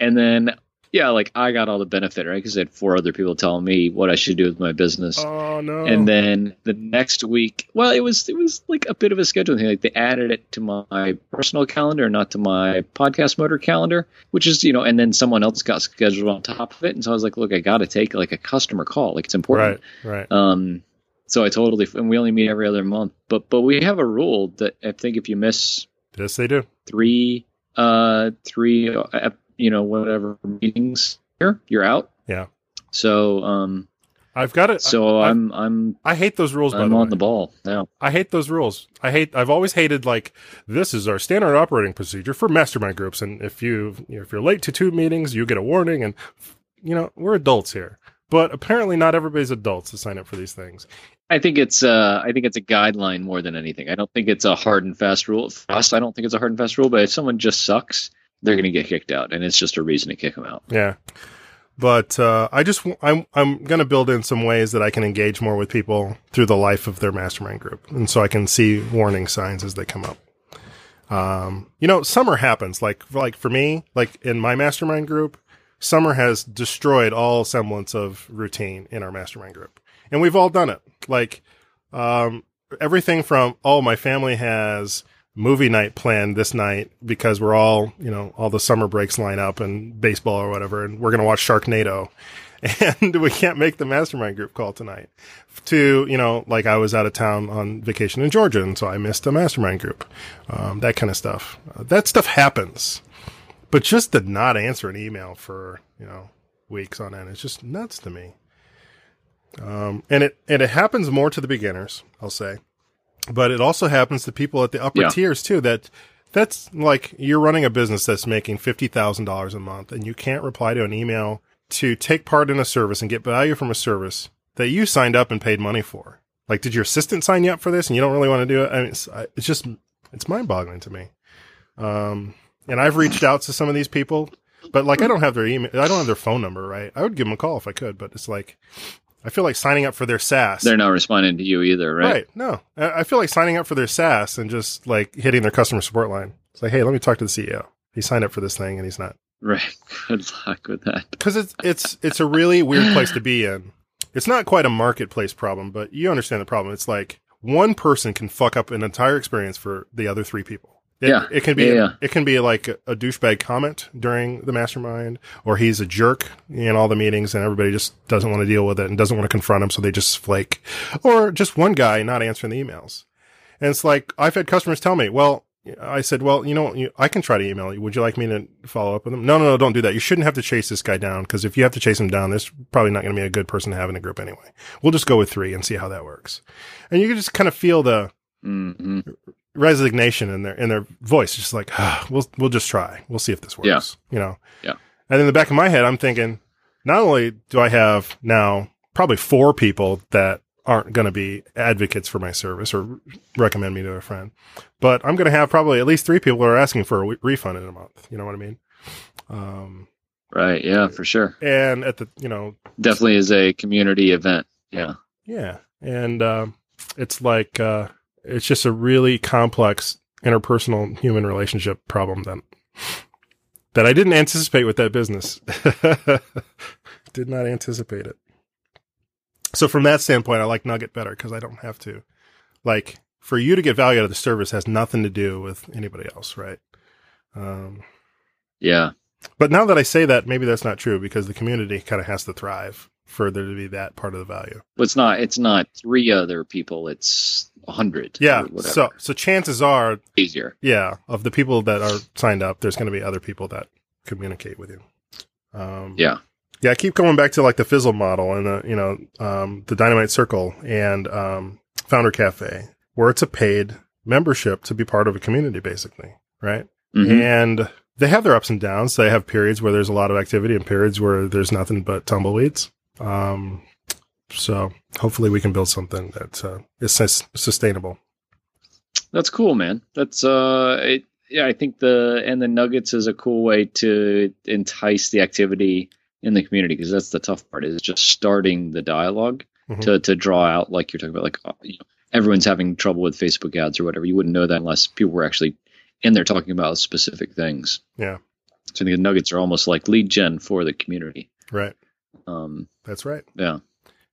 and then yeah, like I got all the benefit, right? Because I had four other people telling me what I should do with my business. Oh no! And then the next week, well, it was it was like a bit of a scheduling thing. Like they added it to my personal calendar, not to my podcast motor calendar, which is you know. And then someone else got scheduled on top of it, and so I was like, look, I got to take like a customer call. Like it's important. right, right. Um, so I totally and we only meet every other month, but but we have a rule that I think if you miss yes, they do. three uh three uh, you know whatever meetings here, you're out. Yeah. So um I've got it. so I, I'm I'm I hate those rules. I'm the on way. the ball now. I hate those rules. I hate. I've always hated like this is our standard operating procedure for mastermind groups, and if you, you know, if you're late to two meetings, you get a warning. And you know, we're adults here, but apparently not everybody's adults to sign up for these things. I think it's uh, I think it's a guideline more than anything. I don't think it's a hard and fast rule. For us, I don't think it's a hard and fast rule. But if someone just sucks, they're going to get kicked out, and it's just a reason to kick them out. Yeah. But uh, I just I'm I'm going to build in some ways that I can engage more with people through the life of their mastermind group, and so I can see warning signs as they come up. Um, you know, summer happens. Like like for me, like in my mastermind group, summer has destroyed all semblance of routine in our mastermind group, and we've all done it. Like um, everything from oh, my family has movie night planned this night because we're all, you know, all the summer breaks line up and baseball or whatever, and we're going to watch Sharknado. And we can't make the mastermind group call tonight. To, you know, like I was out of town on vacation in Georgia, and so I missed a mastermind group. Um, that kind of stuff. Uh, that stuff happens. But just to not answer an email for, you know, weeks on end It's just nuts to me. Um, and it, and it happens more to the beginners, I'll say but it also happens to people at the upper yeah. tiers too that that's like you're running a business that's making $50,000 a month and you can't reply to an email to take part in a service and get value from a service that you signed up and paid money for. Like, did your assistant sign you up for this and you don't really want to do it? I mean, it's, it's just, it's mind boggling to me. Um, and I've reached out to some of these people, but like, I don't have their email, I don't have their phone number, right? I would give them a call if I could, but it's like, I feel like signing up for their SaaS. They're not responding to you either, right? Right. No, I feel like signing up for their SaaS and just like hitting their customer support line. It's like, hey, let me talk to the CEO. He signed up for this thing and he's not. Right. Good luck with that. Because it's it's it's a really weird place to be in. It's not quite a marketplace problem, but you understand the problem. It's like one person can fuck up an entire experience for the other three people. It, yeah, it can be yeah, yeah. it can be like a, douchebag comment during the mastermind, or he's a jerk in all the meetings, and everybody just doesn't want to deal with it and doesn't want to confront him, so they just flake, or just one guy not answering the emails. And it's like I've had customers tell me, "Well, I said, well, you know, you, I can try to email you. Would you like me to follow up with them? No, no, no, don't do that. You shouldn't have to chase this guy down because if you have to chase him down, there's probably not going to be a good person to have in a group anyway. We'll just go with three and see how that works. And you can just kind of feel the mm-hmm resignation in their in their voice, just like ah, we'll we'll just try, we'll see if this works. Yeah. You know. Yeah. And in the back of my head, I'm thinking, not only do I have now probably four people that aren't going to be advocates for my service or recommend me to a friend, but I'm going to have probably at least three people who are asking for a w- refund in a month. You know what I mean? Um, right. Yeah, for sure. And at the, you know, definitely is a community event. Yeah. Yeah. And, um, it's like, uh, it's just a really complex interpersonal human relationship problem that that I didn't anticipate with that business. Did not anticipate it. So from that standpoint, I like Nugget better because I don't have to. Like for you to get value out of the service has nothing to do with anybody else, right? Um, yeah. But now that I say that, maybe that's not true because the community kind of has to thrive for there to be that part of the value. Well, it's not. It's not three other people. It's a hundred. Yeah. So so chances are easier. Yeah, of the people that are signed up, there's going to be other people that communicate with you. Um, yeah. Yeah. I keep going back to like the Fizzle model and the you know um, the Dynamite Circle and um, Founder Cafe, where it's a paid membership to be part of a community, basically, right? Mm-hmm. And they have their ups and downs. They have periods where there's a lot of activity and periods where there's nothing but tumbleweeds. Um, so hopefully we can build something that uh, is sustainable. That's cool, man. That's uh, it, yeah. I think the and the Nuggets is a cool way to entice the activity in the community because that's the tough part is just starting the dialog mm-hmm. to to draw out like you're talking about like uh, you know, everyone's having trouble with Facebook ads or whatever. You wouldn't know that unless people were actually in there talking about specific things. Yeah. So I think the Nuggets are almost like lead gen for the community. Right. Um, That's right. Yeah.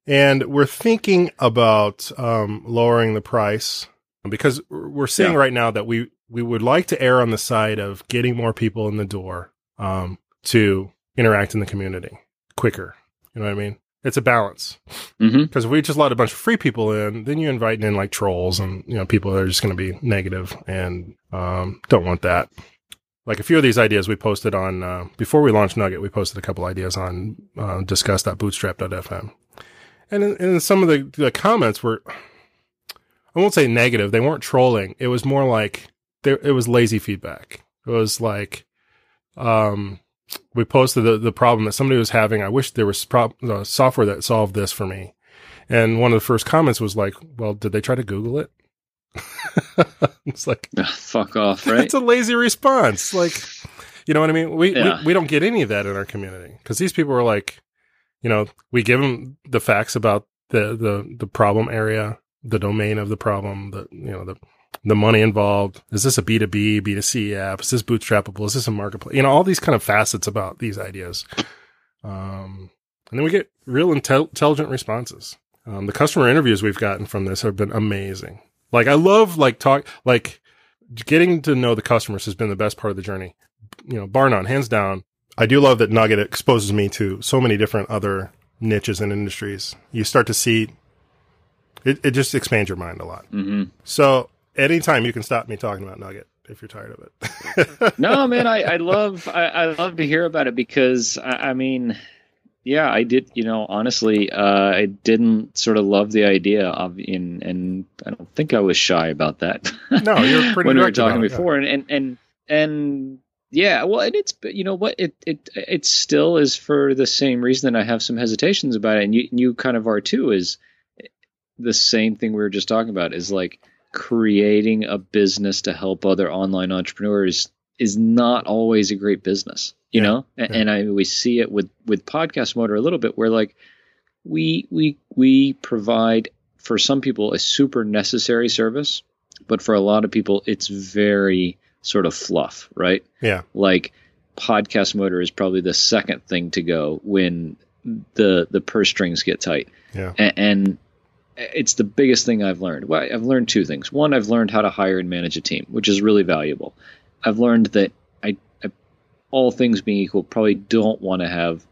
And we're thinking about um, lowering the price because we're seeing yeah. right now that we, we would like to err on the side of getting more people in the door um, to interact in the community quicker. You know what I mean? It's a balance. Because mm-hmm. if we just let a bunch of free people in, then you invite in like trolls and you know people that are just going to be negative and um, don't want that like a few of these ideas we posted on uh, before we launched Nugget. We posted a couple ideas on uh, discuss.bootstrapped.fm, and in, and some of the, the comments were, I won't say negative. They weren't trolling. It was more like there. It was lazy feedback. It was like, um, we posted the, the problem that somebody was having. I wish there was pro- uh, software that solved this for me. And one of the first comments was like, well, did they try to Google it? it's like, fuck off, right? it's a lazy response. Like, you know what I mean? We, Yeah. we, we don't get any of that in our community because these people are like, you know, we give them the facts about the, the, the problem area, the domain of the problem, the, you know, the, the money involved. Is this a B2B, B2C app? Is this bootstrappable? Is this a marketplace? You know, all these kind of facets about these ideas. Um, and then we get real intel- intelligent responses. Um, the customer interviews we've gotten from this have been amazing. Like, I love like talk, like getting to know the customers has been the best part of the journey. You know, bar none, hands down. I do love that Nugget exposes me to so many different other niches and industries. You start to see it, it just expands your mind a lot. hmm So anytime you can stop me talking about Nugget if you're tired of it. no, man, I, I love I, I love to hear about it because I, I mean, yeah, I did. You know, honestly, uh, I didn't sort of love the idea of in, and I don't think I was shy about that. No, you're pretty when we were talking it, yeah. before, and and and and yeah, well, and it's you know what it it it still is for the same reason that I have some hesitations about it, and you you kind of are too. Is the same thing we were just talking about is like creating a business to help other online entrepreneurs is not always a great business, you Yeah, know. Yeah. And I we see it with with podcast motor a little bit, where like we we we provide for some people a super necessary service, but for a lot of people it's very sort of fluff, right? Yeah. Like podcast motor is probably the second thing to go when the the purse strings get tight Yeah. a- and it's the biggest thing I've learned. Well, I've learned two things. One, I've learned how to hire and manage a team, which is really valuable. I've learned that I, I all things being equal, probably don't want to have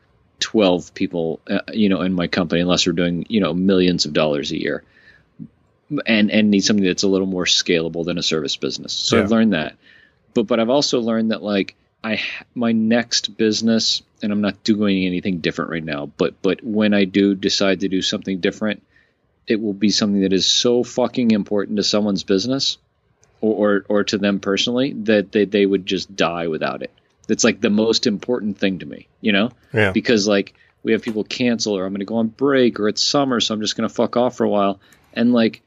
12 people, uh, you know, in my company unless we're doing, you know, millions of dollars a year. And and need something that's a little more scalable than a service business. So I've learned that. But but I've also learned that like I my next business and I'm not doing anything different right now, but but when I do decide to do something different, it will be something that is so fucking important to someone's business or or, or to them personally that they, they would just die without it. That's like the most important thing to me, you know? Yeah. Because like we have people cancel or I'm going to go on break or it's summer so I'm just going to fuck off for a while and like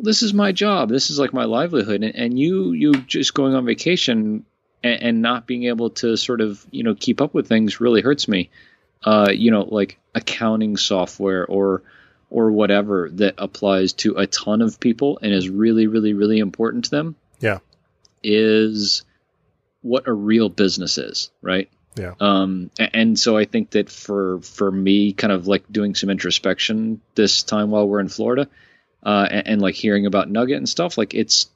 this is my job. This is like my livelihood and, and you you just going on vacation and, and not being able to sort of, you know, keep up with things really hurts me. Uh, you know, like accounting software or or whatever that applies to a ton of people and is really, really, really important to them. Yeah. Is what a real business is, right? Yeah. Um, and so I think that for for me, kind of like doing some introspection this time while we're in Florida, uh, and, and like hearing about Nugget and stuff, like it's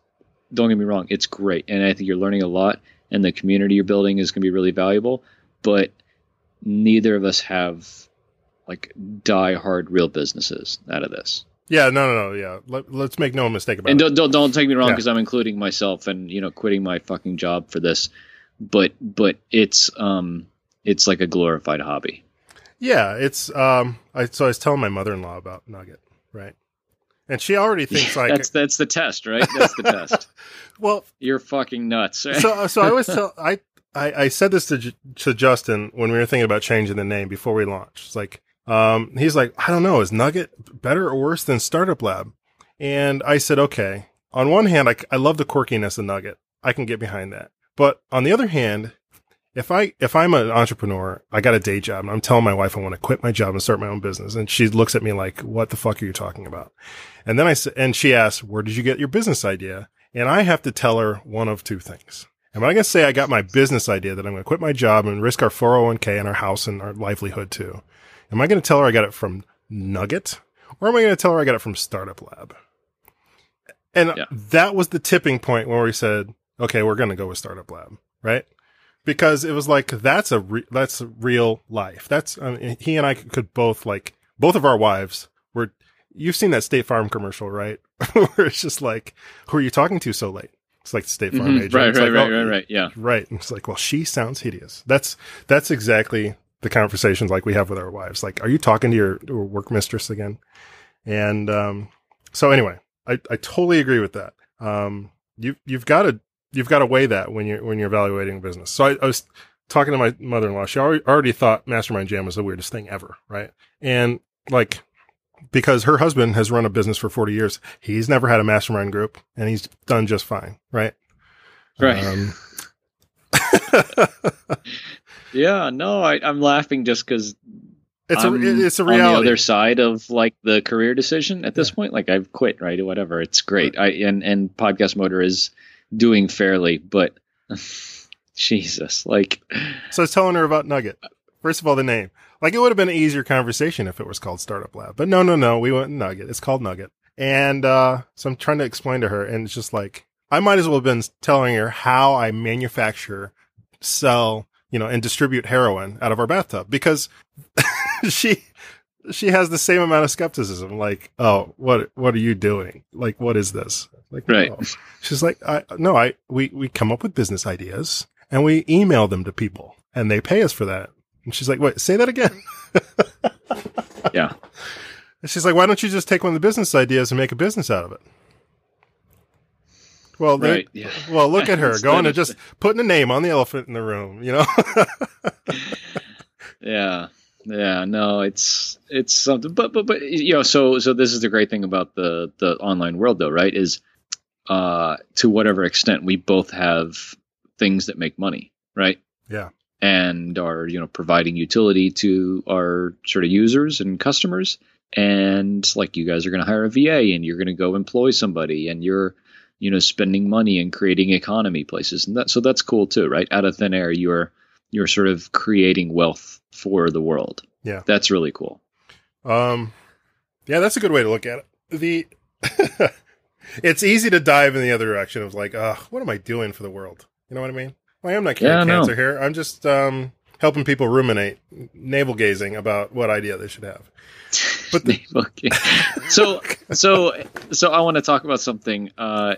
don't get me wrong, it's great, and I think you're learning a lot, and the community you're building is going to be really valuable. But neither of us have like die hard real businesses out of this. Yeah. No, no, no. Yeah. Let, let's make no mistake about And it. don't, don't don't take me wrong Yeah. because I'm including myself and you know quitting my fucking job for this, but but it's um it's like a glorified hobby. Yeah. It's, um, I, so I was telling my mother in law about Nugget, right? And she already thinks like, that's that's the test, right? That's the test. well, You're fucking nuts. Right? so so I always tell I, I I said this to to Justin when we were thinking about changing the name before we launched. It's like um he's like I don't know is Nugget better or worse than Startup Lab? And I said okay. On one hand, I, I love the quirkiness of Nugget. I can get behind that. But on the other hand, if I if I'm an entrepreneur, I got a day job, and I'm telling my wife I want to quit my job and start my own business, and she looks at me like, "What the fuck are you talking about?" And then I said, and she asks, "Where did you get your business idea?" And I have to tell her one of two things. Am I going to say I got my business idea that I'm going to quit my job and risk our 401k and our house and our livelihood too? Am I going to tell her I got it from Nugget, or am I going to tell her I got it from Startup Lab? And Yeah. that was the tipping point where we said, "Okay, we're going to go with Startup Lab," right? Because it was like that's a re- that's a real life. That's I mean, he and I could both like both of our wives were. You've seen that State Farm commercial, right? Where it's just like, "Who are you talking to so late?" It's like the State Farm Mhm. agent. right, It's right, like, right, oh, right, right. Yeah. right. And it's like, well, she sounds hideous. That's that's exactly the conversations like we have with our wives. Like, are you talking to your, your work mistress again? And um, so anyway, I, I totally agree with that. Um, you you've got to you've got to weigh that when you're when you're evaluating a business. So I, I was talking to my mother in law, she already, already thought Mastermind Jam was the weirdest thing ever, right? And like, because her husband has run a business for 40 years, he's never had a mastermind group and he's done just fine, right? Right. Um, yeah, no, I, I'm laughing just because it's a I'm it's a reality. on the other side of like the career decision at this Yeah. point. Like I've quit, right? Whatever. It's great. I and and podcast motor is doing fairly, but Jesus, like So I was telling her about Nugget. First of all, the name. Like it would have been an easier conversation if it was called Startup Lab. But no, no, no. We went Nugget. It's called Nugget. And uh, so I'm trying to explain to her, and it's just like I might as well have been telling her how I manufacture, sell, you know, and distribute heroin out of our bathtub because she she has the same amount of skepticism. Like, oh, what what are you doing? Like, what is this? Like, Right. no. She's like, I no, I we we come up with business ideas and we email them to people and they pay us for that. And she's like, wait, say that again. yeah, And she's like, why don't you just take one of the business ideas and make a business out of it? Well, right. Yeah. well, look at her going to just putting a name on the elephant in the room, you know? Yeah. Yeah, no, it's it's something but but but you know, so so this is the great thing about the the online world though, right? Is uh to whatever extent we both have things that make money, right? Yeah. And are, you know, providing utility to our sort of users and customers. And like you guys are gonna hire a VA and you're gonna go employ somebody and you're you know spending money and creating economy places and that so that's cool too right out of thin air you're you're sort of creating wealth for the world Yeah. that's really cool Um, yeah, that's a good way to look at it. The it's easy to dive in the other direction of like, uh, what am I doing for the world? You know what I mean? Well, I'm not curing Yeah, I cancer here. I'm just um, helping people ruminate, navel gazing about what idea they should have. But the, okay. so so so i want to talk about something uh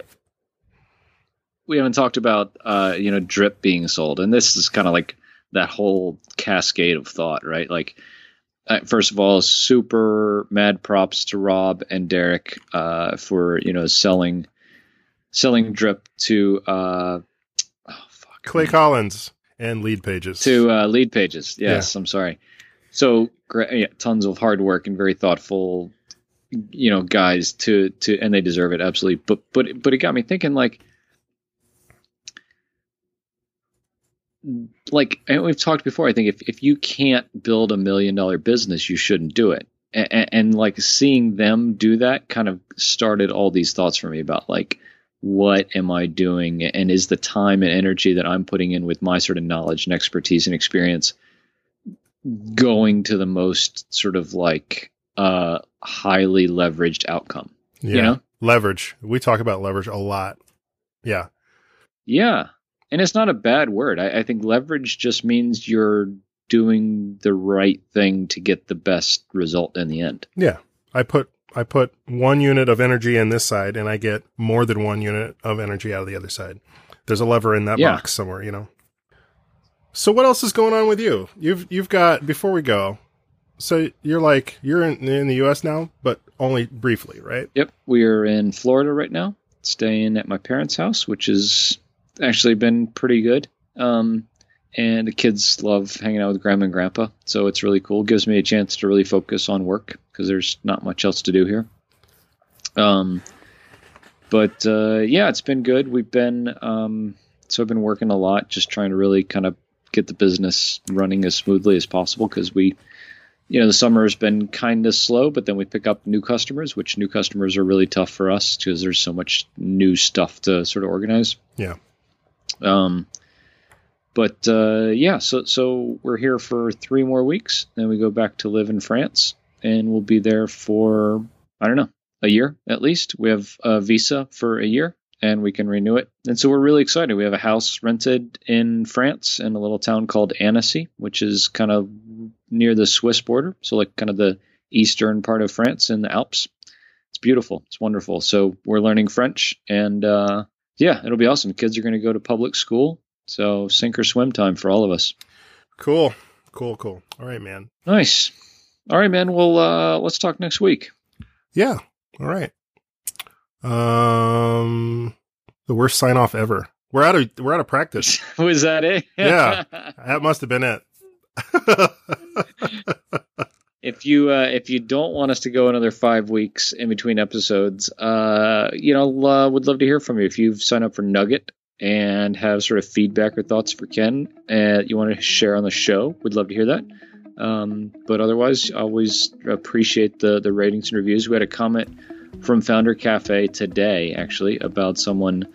we haven't talked about uh you know drip being sold and this is kind of like that whole cascade of thought right like uh, first of all super mad props to rob and derek uh for you know selling selling drip to uh oh fuck Clay Collins and Leadpages to uh, Leadpages. Yes, I'm sorry. So great, yeah, tons of hard work and very thoughtful, you know, guys to to, and they deserve it absolutely. But but but it got me thinking, like, like and we've talked before. I think if if you can't build a million dollar business, you shouldn't do it. And, and like seeing them do that kind of started all these thoughts for me about like what am I doing and is the time and energy that I'm putting in with my sort of knowledge and expertise and experience going to the most sort of like uh highly leveraged outcome. yeah. You know? leverage. We talk about leverage a lot. Yeah. Yeah. And it's not a bad word. I, I think leverage just means you're doing the right thing to get the best result in the end. Yeah. I put I put one unit of energy in this side and I get more than one unit of energy out of the other side. There's a lever in that Yeah. box somewhere, you know. So what else is going on with you? You've you've got before we go. So you're like you're in, in the US now, but only briefly, right? Yep. We're in Florida right now, staying at my parents' house, which has actually been pretty good. Um, and the kids love hanging out with grandma and grandpa, so it's really cool. Gives me a chance to really focus on work because there's not much else to do here. Um, but uh, yeah, it's been good. We've been um, so I've been working a lot, just trying to really kind of get the business running as smoothly as possible because we you know the summer has been kind of slow but then we pick up new customers which new customers are really tough for us because there's so much new stuff to sort of organize Yeah. Um but uh yeah so so we're here for three more weeks. Then we go back to live in france and we'll be there for i don't know a year at least. We have a visa for a year and we can renew it. And so we're really excited. We have a house rented in france in a little town called annecy which is kind of near the swiss border. So like kind of the eastern part of france in the alps. It's beautiful. It's wonderful. So we're learning french and uh yeah it'll be awesome kids are going to go to public school so sink or swim time for all of us Cool. Cool, cool. All right, man. nice all right man well uh let's talk next week Yeah. All right. Um the worst sign off ever. We're out of we're out of practice. Was that it? Yeah. that must have been it. if you uh, if you don't want us to go another five weeks in between episodes, uh, you know, uh, would love to hear from you. If you've signed up for Nugget and have sort of feedback or thoughts for Ken, and you want to share on the show, we'd love to hear that. Um, but otherwise, always appreciate the the ratings and reviews. We had a comment from Founder Cafe today, actually, about someone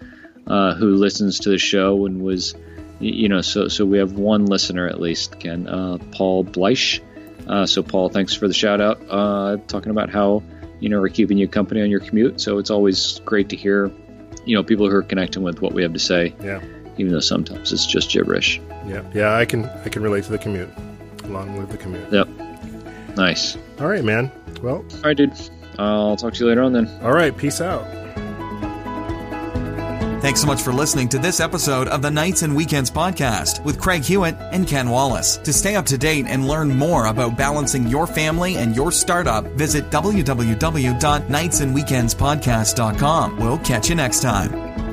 uh, who listens to the show and was, you know, so so we have one listener at least, Ken, uh, Paul Bleish. Uh, so Paul, thanks for the shout out, uh, talking about how you know we're keeping you company on your commute. So it's always great to hear, you know, people who are connecting with what we have to say. Yeah. Even though sometimes it's just gibberish. Yeah. Yeah. I can I can relate to the commute. Long live the commute. Yep. Nice. All right, man. Well. All right, dude. I'll talk to you later on then. All right. Peace out. Thanks so much for listening to this episode of the Nights and Weekends podcast with Craig Hewitt and Ken Wallace. To stay up to date and learn more about balancing your family and your startup, visit www.nightsandweekendspodcast.com. We'll catch you next time.